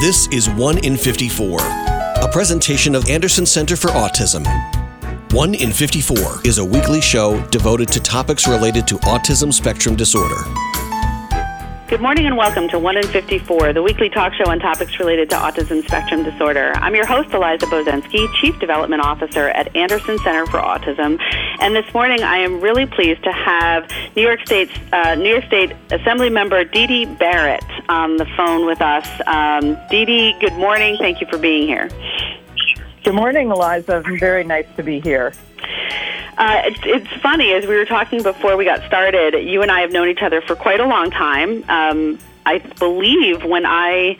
This is 1 in 54, a presentation of Anderson Center for Autism. 1 in 54 is a weekly show devoted to topics related to autism spectrum disorder. Good morning and welcome to 1 in 54, the weekly talk show on topics related to autism spectrum disorder. I'm your host, Eliza Bozensky, Chief Development Officer at Anderson Center for Autism. And this morning I am really pleased to have New York State's uh, New York State Assembly member Didi Barrett on the phone with us. Um, Didi, good morning. Thank you for being here. Good morning, Eliza. Very nice to be here. Uh, it's, it's funny, as we were talking before we got started, you and I have known each other for quite a long time. Um, I believe when I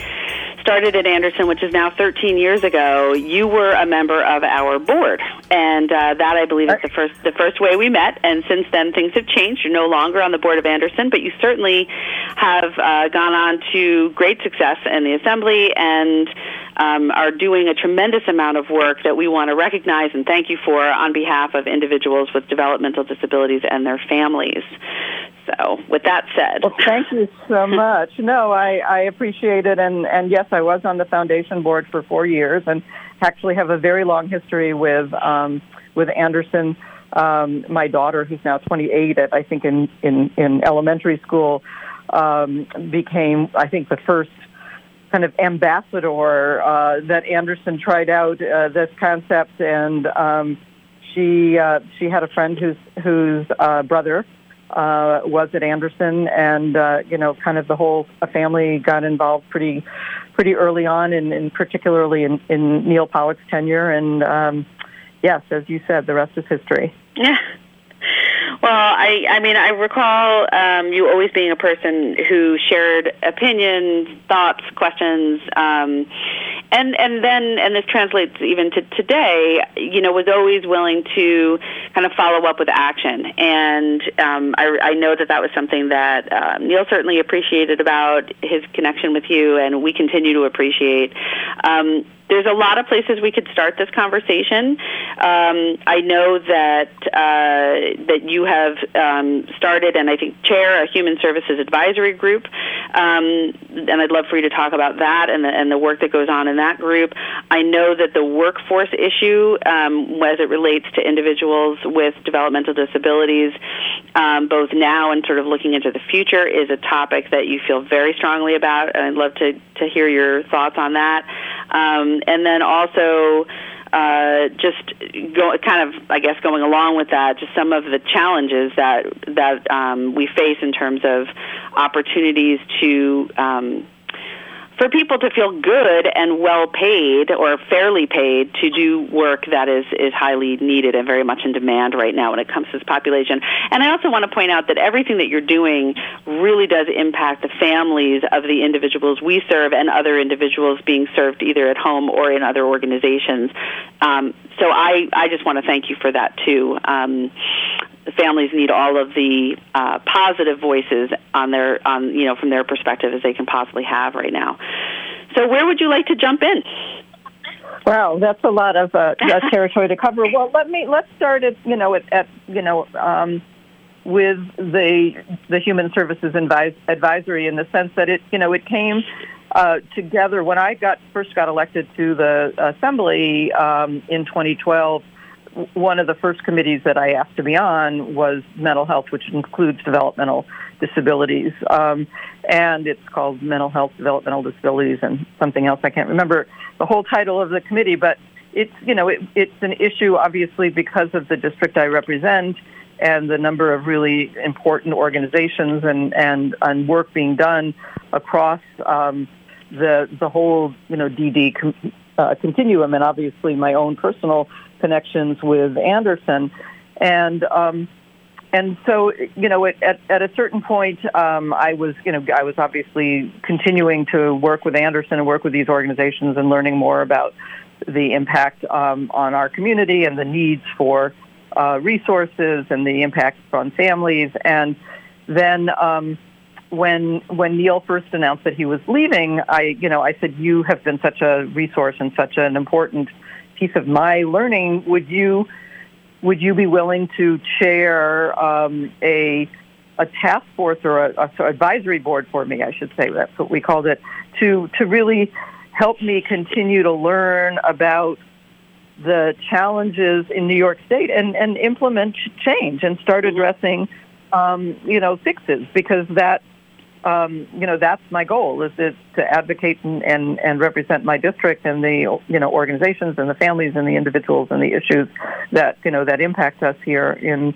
started at Anderson, which is now 13 years ago, you were a member of our board, and uh, that I believe is the first the first way we met. And since then, things have changed. You're no longer on the board of Anderson, but you certainly have uh, gone on to great success in the assembly and um, are doing a tremendous amount of work that we want to recognize and thank you for on behalf of individuals with developmental disabilities and their families. So, with that said, well, thank you so much. No, I, I appreciate it, and and yes, I was on the foundation board for four years, and actually have a very long history with um, with Anderson. Um, my daughter, who's now 28, at I think in in in elementary school, um, became I think the first kind of ambassador uh, that Anderson tried out uh, this concept, and um, she uh, she had a friend whose whose uh, brother uh, was at Anderson, and uh, you know, kind of the whole family got involved pretty pretty early on, and, and particularly in, in Neil Pollock's tenure. And um, yes, as you said, the rest is history. Yeah. Well, I, I mean, I recall um, you always being a person who shared opinions, thoughts, questions, um, and and then and this translates even to today. You know, was always willing to kind of follow up with action, and um, I, I know that that was something that uh, Neil certainly appreciated about his connection with you, and we continue to appreciate. Um, there's a lot of places we could start this conversation. Um, I know that uh, that you have um, started and I think chair a human services advisory group, um, and I'd love for you to talk about that and the, and the work that goes on in that group. I know that the workforce issue, um, as it relates to individuals with developmental disabilities, um, both now and sort of looking into the future, is a topic that you feel very strongly about, and I'd love to to hear your thoughts on that. And then also uh, just go, kind of, I guess, going along with that, just some of the challenges that that um, we face in terms of opportunities to um, for people to feel good and well paid or fairly paid to do work that is, is highly needed and very much in demand right now when it comes to this population. And I also want to point out that everything that you're doing really does impact the families of the individuals we serve and other individuals being served either at home or in other organizations. Um, so I, I just want to thank you for that too. Um, the families need all of the uh, positive voices on their on you know from their perspective as they can possibly have right now. So where would you like to jump in? Wow, that's a lot of uh, territory to cover. Well, let me let's start at you know at, at you know um, with the the Human Services Advis- Advisory in the sense that it you know it came uh, together when I got first got elected to the Assembly um, in 2012 one of the first committees that I asked to be on was mental health, which includes developmental disabilities. Um, and it's called Mental Health, Developmental Disabilities, and something else. I can't remember the whole title of the committee, but it's, you know, it, it's an issue, obviously, because of the district I represent and the number of really important organizations and, and, and work being done across um, the, the whole, you know, DD com- uh, continuum, and obviously my own personal connections with Anderson, and um, and so you know at at a certain point um, I was you know I was obviously continuing to work with Anderson and work with these organizations and learning more about the impact um, on our community and the needs for uh, resources and the impact on families. And then um, when when Neil first announced that he was leaving, I you know I said you have been such a resource and such an important piece of my learning. Would you would you be willing to chair um, a a task force or a, a advisory board for me? I should say that's what we called it to to really help me continue to learn about the challenges in New York State and, and implement change and start mm-hmm. addressing, um, you know, fixes because that, um, you know, that's my goal is, is to advocate and, and, and represent my district and the, you know, organizations and the families and the individuals and the issues that, you know, that impact us here in,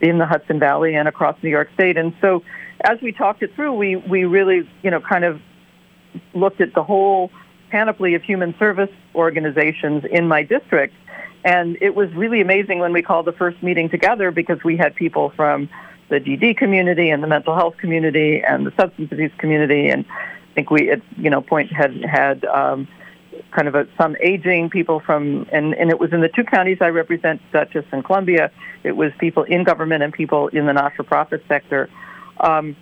in the Hudson Valley and across New York State. And so as we talked it through, we, we really, you know, kind of looked at the whole panoply of human service organizations in my district. And it was really amazing when we called the first meeting together because we had people from the DD community and the mental health community and the substance abuse community. And I think we, at you know, point had had um, kind of a, some aging people from, and, and it was in the two counties I represent, Dutchess and Columbia. It was people in government and people in the not-for-profit sector. Um,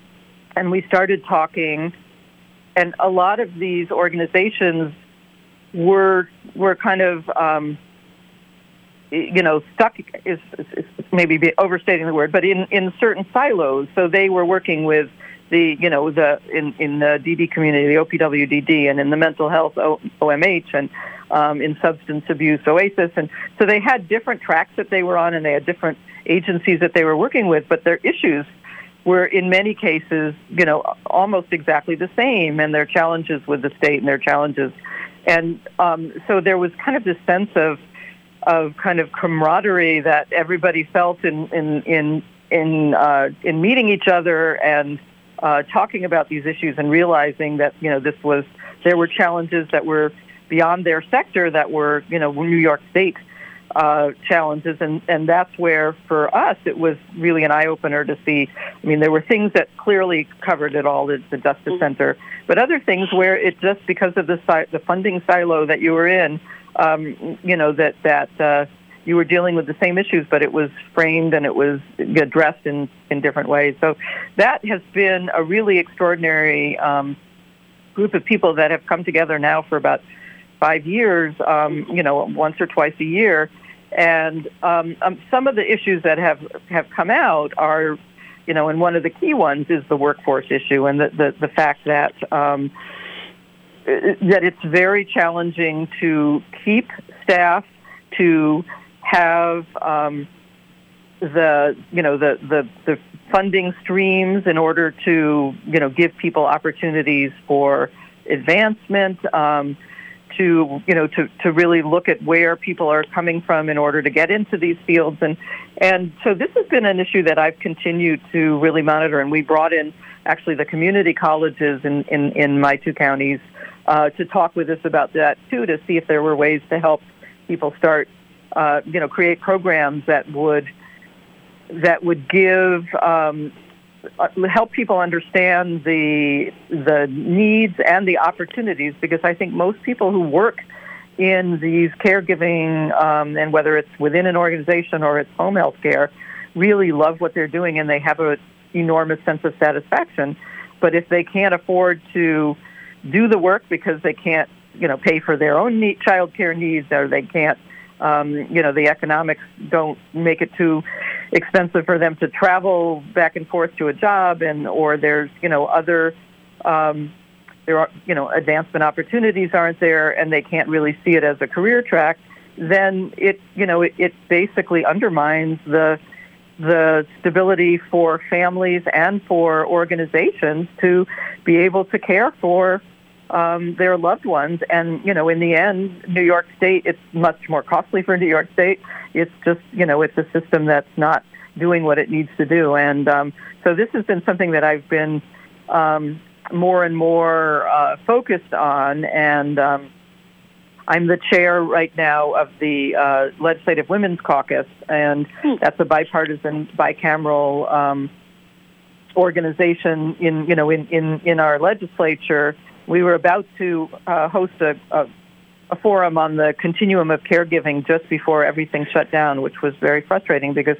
and we started talking and a lot of these organizations were were kind of um, you know stuck is, is, maybe overstating the word, but in in certain silos. So they were working with the you know the in in the DD community, the OPWDD, and in the mental health OMH, and um, in substance abuse OASAS, and so they had different tracks that they were on, and they had different agencies that they were working with, but their issues were in many cases, you know, almost exactly the same, and their challenges with the state and their challenges, and um, so there was kind of this sense of of kind of camaraderie that everybody felt in in in in uh, in meeting each other and uh, talking about these issues and realizing that you know this was there were challenges that were beyond their sector that were you know New York State uh, challenges, and, and that's where, for us, it was really an eye opener to see. I mean, there were things that clearly covered it all, the, the Justice mm-hmm. Center, but other things where it just because of the si- the funding silo that you were in, um, you know, that that uh, you were dealing with the same issues, but it was framed and it was addressed in in different ways. So that has been a really extraordinary um, group of people that have come together now for about five years, um, you know, once or twice a year, and um, um, some of the issues that have, have come out are, you know, and one of the key ones is the workforce issue and the, the, the fact that, um, that it's very challenging to keep staff, to have um, the, you know, the, the, the funding streams in order to, you know, give people opportunities for advancement. Um, to you know to to really look at where people are coming from in order to get into these fields. And and so this has been an issue that I've continued to really monitor. And we brought in actually the community colleges in in, in my two counties uh, to talk with us about that too to see if there were ways to help people start uh, you know create programs that would that would give um, help people understand the the needs and the opportunities because I think most people who work in these caregiving um, and whether it's within an organization or it's home health care really love what they're doing and they have an enormous sense of satisfaction. But if they can't afford to do the work because they can't, you know, pay for their own need, child care needs or they can't um, you know, the economics don't make it too expensive for them to travel back and forth to a job, and or there's you know other um, there are you know advancement opportunities aren't there, and they can't really see it as a career track. Then it you know it, it basically undermines the the stability for families and for organizations to be able to care for um, their loved ones. And, you know, in the end, New York State, it's much more costly for New York State. It's just, you know, it's a system that's not doing what it needs to do. And um, so this has been something that I've been um, more and more uh, focused on. And um, I'm the chair right now of the uh, Legislative Women's Caucus, and hmm. that's a bipartisan, bicameral um, organization in, you know, in, in, in our legislature we were about to uh, host a, a, a forum on the continuum of caregiving just before everything shut down, which was very frustrating because,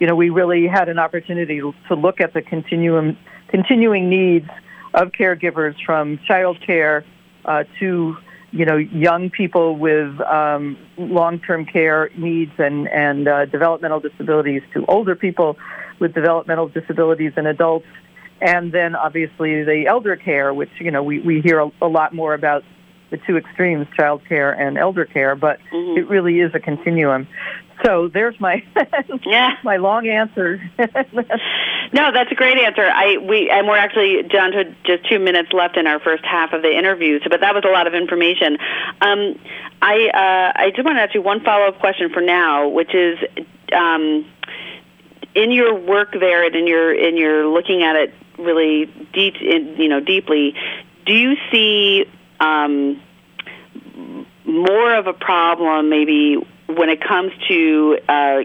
you know, we really had an opportunity to look at the continuum, continuing needs of caregivers from child care uh, to you know young people with um, long-term care needs and and uh, developmental disabilities to older people with developmental disabilities and adults and then obviously the elder care, which you know we we hear a, a lot more about the two extremes, child care and elder care, but mm-hmm. it really is a continuum. So there's my yeah my long answer. no, that's a great answer. I we and we're actually down to just two minutes left in our first half of the interview. So, but that was a lot of information. Um, I uh, I just want to ask you one follow up question for now, which is. Um, in your work there and in your in your looking at it really deep you know deeply do you see um, more of a problem maybe when it comes to uh,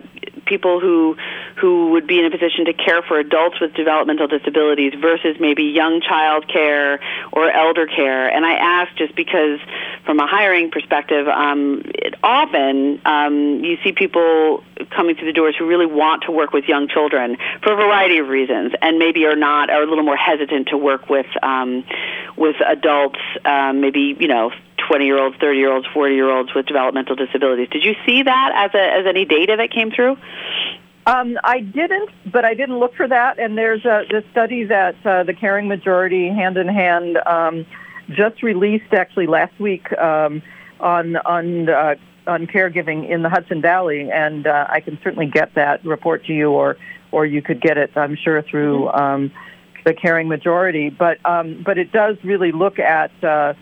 people who who would be in a position to care for adults with developmental disabilities versus maybe young child care or elder care. And I ask just because, from a hiring perspective, um, it, often um, you see people coming through the doors who really want to work with young children for a variety of reasons, and maybe are not are a little more hesitant to work with um, with adults, um, maybe you know 20 year olds, 30 year olds, 40 year olds with developmental disabilities. Did you see that as, a, as any data that came through? Um, I didn't, but I didn't look for that. And there's a the study that uh, the Caring Majority, hand in hand, um, just released actually last week um, on on uh, on caregiving in the Hudson Valley, and uh, I can certainly get that report to you, or or you could get it, I'm sure, through mm-hmm. um, the Caring Majority. But um, but it does really look at uh,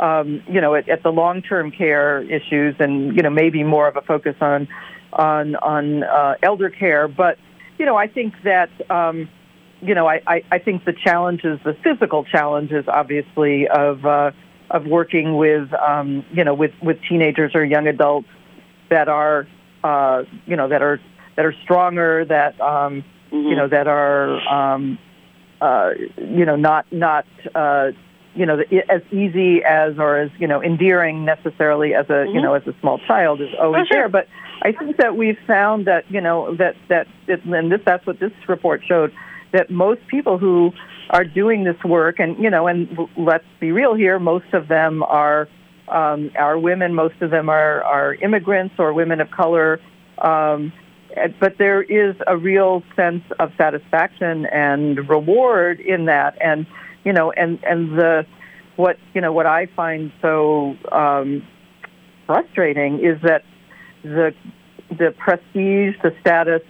um, you know, at, at the long-term care issues, and you know, maybe more of a focus on on on uh, elder care. But you know, I think that um, you know, I, I, I think the challenges, the physical challenges, obviously, of uh, of working with um, you know with with teenagers or young adults that are uh, you know that are that are stronger, that um, mm-hmm. you know that are um, uh, you know not not uh, you know, as easy as or as you know endearing necessarily as a mm-hmm. you know as a small child is always sure. there. But I think that we've found that you know that that it, and this that's what this report showed that most people who are doing this work and you know and let's be real here, most of them are um, are women, most of them are are immigrants or women of color. Um, but there is a real sense of satisfaction and reward in that, and you know, and and the what you know what I find so um, frustrating is that the the prestige, the status,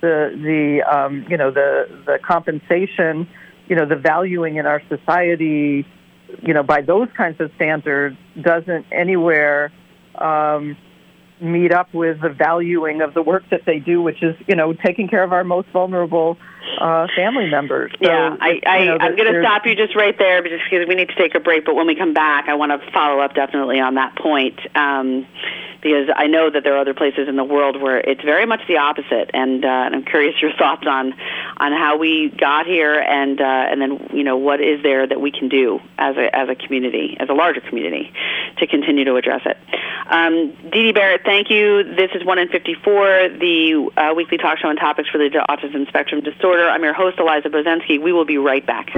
the the um, you know the the compensation, you know, the valuing in our society, you know, by those kinds of standards doesn't anywhere um, meet up with the valuing of the work that they do, which is you know taking care of our most vulnerable uh, family members. So yeah, I, I, you know, I'm going to stop you just right there, just because we need to take a break. But when we come back, I want to follow up definitely on that point. Um, because I know that there are other places in the world where it's very much the opposite, and, uh, and I'm curious your thoughts on on how we got here, and uh, and then you know what is there that we can do as a as a community, as a larger community, to continue to address it. Um, Didi Barrett, thank you. This is One in 54, the uh, weekly talk show on topics related to autism spectrum disorder. I'm your host, Eliza Bozensky. We will be right back.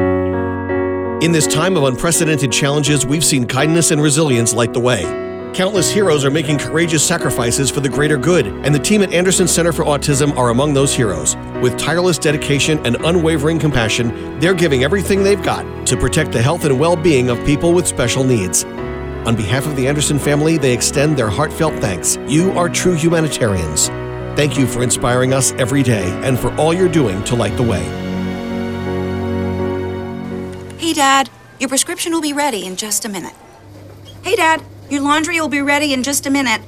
In this time of unprecedented challenges, we've seen kindness and resilience light the way. Countless heroes are making courageous sacrifices for the greater good, and the team at Anderson Center for Autism are among those heroes. With tireless dedication and unwavering compassion, they're giving everything they've got to protect the health and well being of people with special needs. On behalf of the Anderson family, they extend their heartfelt thanks. You are true humanitarians. Thank you for inspiring us every day and for all you're doing to light the way. Hey, Dad, your prescription will be ready in just a minute. Hey, Dad. Your laundry will be ready in just a minute.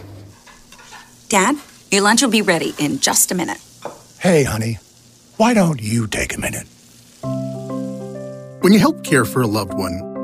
Dad, your lunch will be ready in just a minute. Hey, honey, why don't you take a minute? When you help care for a loved one,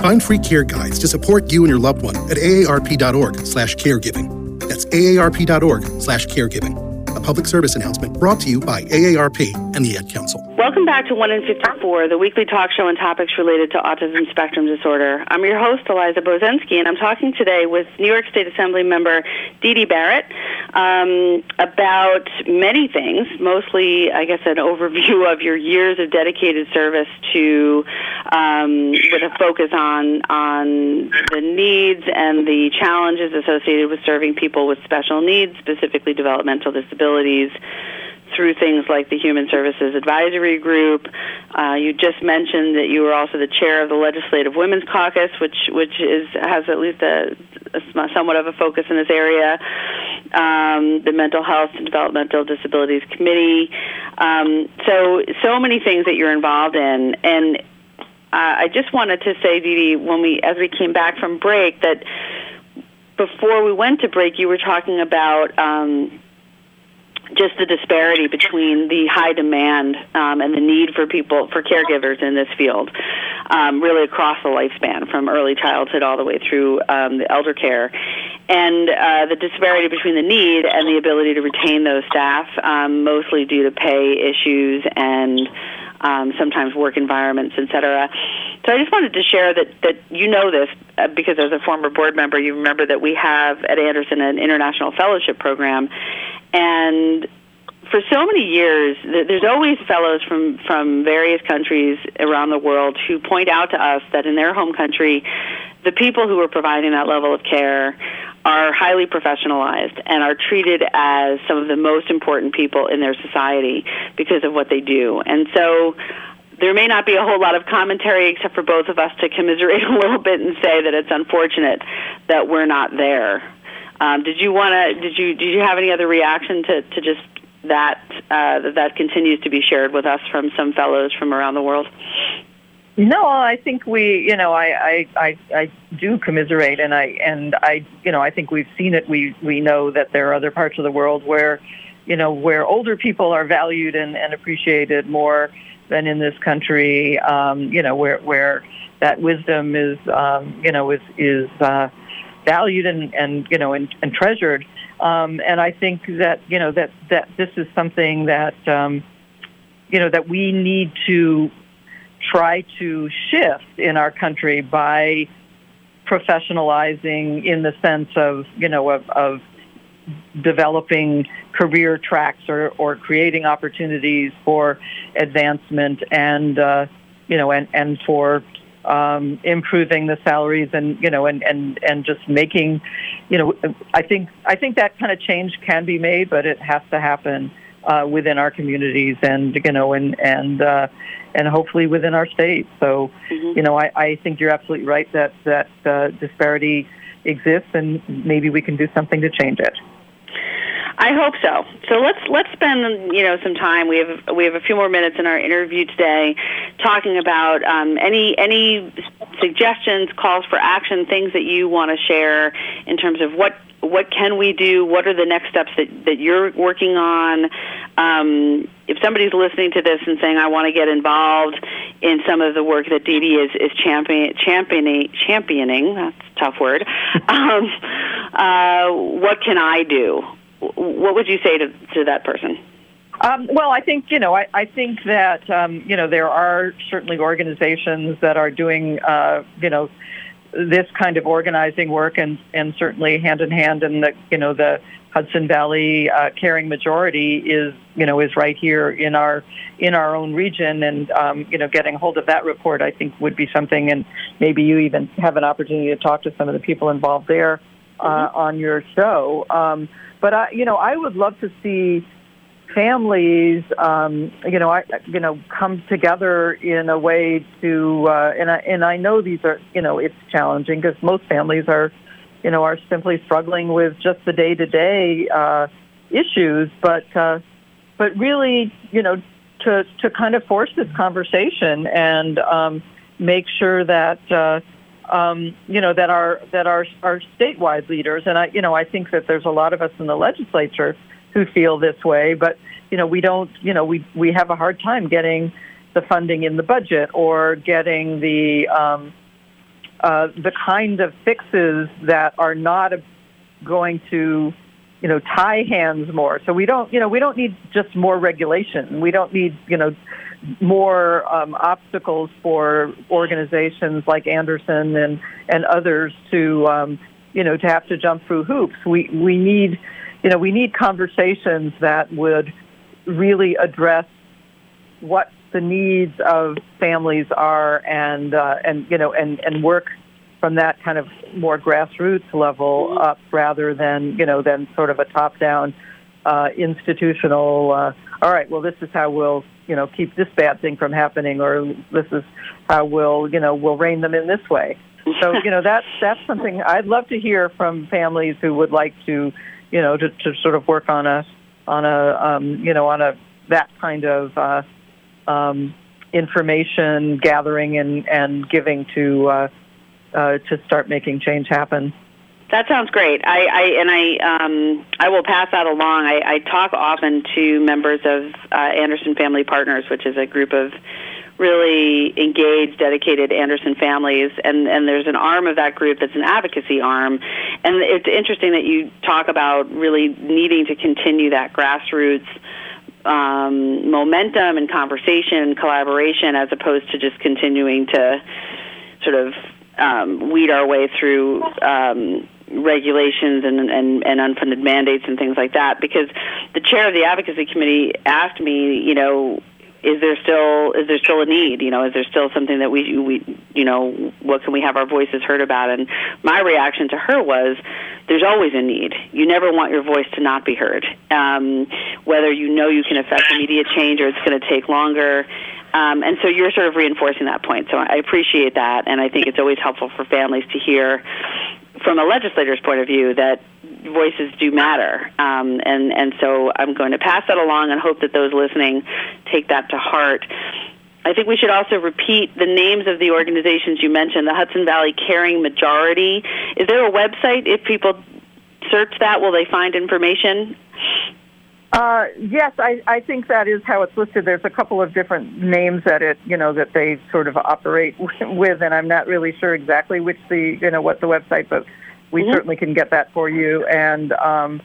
Find free care guides to support you and your loved one at aarp.org slash caregiving. That's aarp.org slash caregiving. A public service announcement brought to you by AARP and the Ad Council. Welcome back to 1 in 54, the weekly talk show on topics related to autism spectrum disorder. I'm your host, Eliza Bozensky, and I'm talking today with New York State Assembly member Didi Barrett um, about many things, mostly, I guess, an overview of your years of dedicated service to, um, with a focus on, on the needs and the challenges associated with serving people with special needs, specifically developmental disabilities through things like the Human Services Advisory Group. Uh, you just mentioned that you were also the chair of the Legislative Women's Caucus, which which is has at least a, a somewhat of a focus in this area. Um, the Mental Health and Developmental Disabilities Committee. Um, so so many things that you're involved in, and uh, I just wanted to say, Didi, when we as we came back from break, that before we went to break, you were talking about. Um, just the disparity between the high demand um, and the need for people for caregivers in this field, um, really across the lifespan, from early childhood all the way through um, the elder care, and uh, the disparity between the need and the ability to retain those staff, um, mostly due to pay issues and um, sometimes work environments, et cetera. So I just wanted to share that, that you know this uh, because as a former board member, you remember that we have at Anderson an international fellowship program, and for so many years, there's always fellows from, from various countries around the world who point out to us that in their home country, the people who are providing that level of care are highly professionalized and are treated as some of the most important people in their society because of what they do. And so there may not be a whole lot of commentary except for both of us to commiserate a little bit and say that it's unfortunate that we're not there. Um, did you want to? Did you did you have any other reaction to, to just that uh, that that continues to be shared with us from some fellows from around the world? No, I think we, you know, I, I, I, I do commiserate, and I, and I, you know, I think we've seen it. We, we know that there are other parts of the world where, you know, where older people are valued and, and appreciated more than in this country. Um, you know, where, where that wisdom is, um, you know, is, is uh, valued and, and you know, and, and treasured. Um, and I think that, you know, that, that this is something that, um, you know, that we need to try to shift in our country by professionalizing in the sense of, you know, of, of developing career tracks or, or creating opportunities for advancement and, uh, you know, and, and for um, improving the salaries and, you know, and, and, and just making, you know, I think, I think that kind of change can be made, but it has to happen uh, within our communities and, you know, and, and, uh, and hopefully within our state. So, mm-hmm. you know, I, I think you're absolutely right that that uh, disparity exists, and maybe we can do something to change it. I hope so. So let's let's spend you know some time. We have we have a few more minutes in our interview today, talking about um, any any suggestions, calls for action, things that you want to share in terms of what what can we do? What are the next steps that, that you're working on? Um, if somebody's listening to this and saying, I want to get involved in some of the work that Didi is, is champion, championing, championing, that's a tough word, um, uh, what can I do? What would you say to, to that person? Um, well, I think you know. I, I think that um, you know there are certainly organizations that are doing uh, you know this kind of organizing work, and and certainly hand in hand, in the you know the Hudson Valley uh, Caring Majority is you know is right here in our in our own region, and um, you know getting hold of that report I think would be something, and maybe you even have an opportunity to talk to some of the people involved there uh, mm-hmm. on your show. Um, but I, you know, I would love to see families, um, you know, I, you know, come together in a way to, uh, and I, and I know these are, you know, it's challenging because most families are, you know, are simply struggling with just the day to day issues, but, uh, but really, you know, to to kind of force this conversation and um, make sure that. Uh, um, you know that our that our our statewide leaders and I you know I think that there's a lot of us in the legislature who feel this way, but you know we don't you know we we have a hard time getting the funding in the budget or getting the um, uh, the kind of fixes that are not going to you know, tie hands more. So we don't, you know, we don't need just more regulation. We don't need, you know, more um, obstacles for organizations like Anderson and and others to, um, you know, to have to jump through hoops. We we need, you know, we need conversations that would really address what the needs of families are and uh, and you know and and work from that kind of more grassroots level up rather than you know than sort of a top down uh, institutional uh, all right well this is how we'll you know keep this bad thing from happening or this is how we'll you know we'll rein them in this way so you know that's that's something I'd love to hear from families who would like to you know to, to sort of work on a on a um, you know on a that kind of uh, um, information gathering and, and giving to uh, uh, to start making change happen. That sounds great. I, I and I um, I will pass that along. I, I talk often to members of uh, Anderson Family Partners, which is a group of really engaged, dedicated Anderson families, and and there's an arm of that group that's an advocacy arm, and it's interesting that you talk about really needing to continue that grassroots um, momentum and conversation and collaboration as opposed to just continuing to sort of um, weed our way through um, regulations and, and, and unfunded mandates and things like that. Because the chair of the advocacy committee asked me, you know, is there still is there still a need? You know, is there still something that we we you know what can we have our voices heard about? And my reaction to her was, there's always a need. You never want your voice to not be heard, um, whether you know you can affect immediate change or it's going to take longer. Um, and so you're sort of reinforcing that point. So I appreciate that, and I think it's always helpful for families to hear from a legislator's point of view that voices do matter. Um, and, and so I'm going to pass that along and hope that those listening take that to heart. I think we should also repeat the names of the organizations you mentioned, the Hudson Valley Caring Majority. Is there a website? If people search that, will they find information? Uh, yes, I, I think that is how it's listed. There's a couple of different names that it, you know, that they sort of operate with, and I'm not really sure exactly which the, you know, what the website, but we mm-hmm. certainly can get that for you. And um,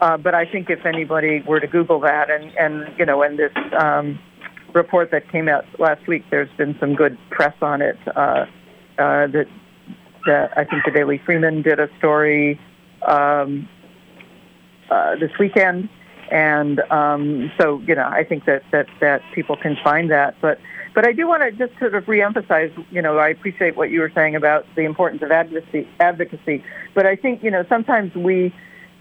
uh, but I think if anybody were to Google that, and and you know, and this um, report that came out last week, there's been some good press on it. Uh, uh, that that I think the Daily Freeman did a story um, uh, this weekend, and um, so you know, I think that that that people can find that, but. But I do want to just sort of reemphasize, you know, I appreciate what you were saying about the importance of advocacy, advocacy. But I think, you know, sometimes we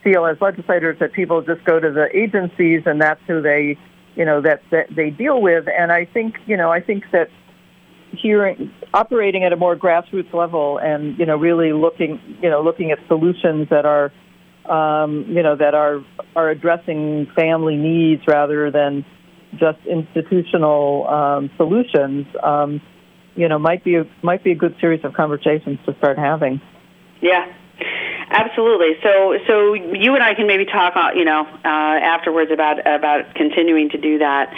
feel as legislators that people just go to the agencies and that's who they, you know, that, that they deal with. And I think, you know, I think that hearing, operating at a more grassroots level and, you know, really looking, you know, looking at solutions that are, um, you know, that are, are addressing family needs rather than, just institutional um, solutions, um, you know, might be a, might be a good series of conversations to start having. Yeah, Absolutely. So, so you and I can maybe talk, uh, you know, uh, afterwards about about continuing to do that.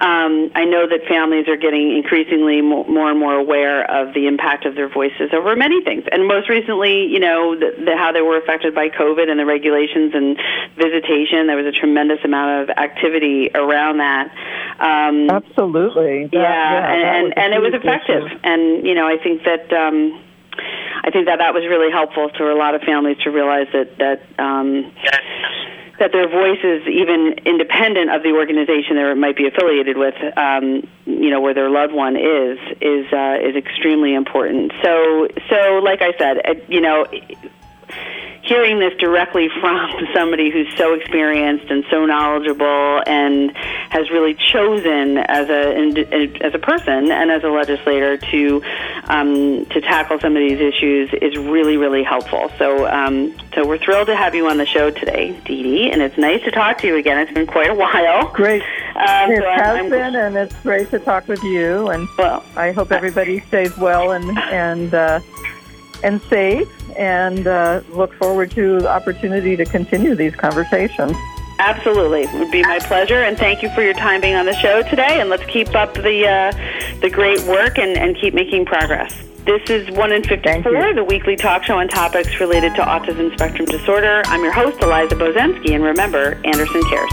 Um, I know that families are getting increasingly more and more aware of the impact of their voices over many things, and most recently, you know, the, the, how they were affected by COVID and the regulations and visitation. There was a tremendous amount of activity around that. Um, Absolutely. That, yeah, yeah, and and, and it was effective. Issue. And you know, I think that. Um, I think that that was really helpful to a lot of families to realize that that um, that their voices, even independent of the organization they might be affiliated with, um, you know, where their loved one is, is uh, is extremely important. So, so like I said, uh, you know hearing this directly from somebody who's so experienced and so knowledgeable and has really chosen as a as a person and as a legislator to um, to tackle some of these issues is really really helpful. So um, so we're thrilled to have you on the show today, Didi, and it's nice to talk to you again. It's been quite a while. Great. Um, it so has I'm, been, and it's great to talk with you. And well, I hope everybody stays well and and. Uh, and safe, and uh, look forward to the opportunity to continue these conversations. Absolutely, it would be my pleasure, and thank you for your time being on the show today. And let's keep up the uh, the great work and, and keep making progress. This is 1 in 54, the weekly talk show on topics related to autism spectrum disorder. I'm your host, Eliza Bozensky, and remember, Anderson cares.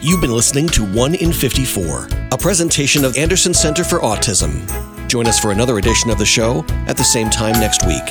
You've been listening to 1 in 54, a presentation of Anderson Center for Autism. Join us for another edition of the show at the same time next week.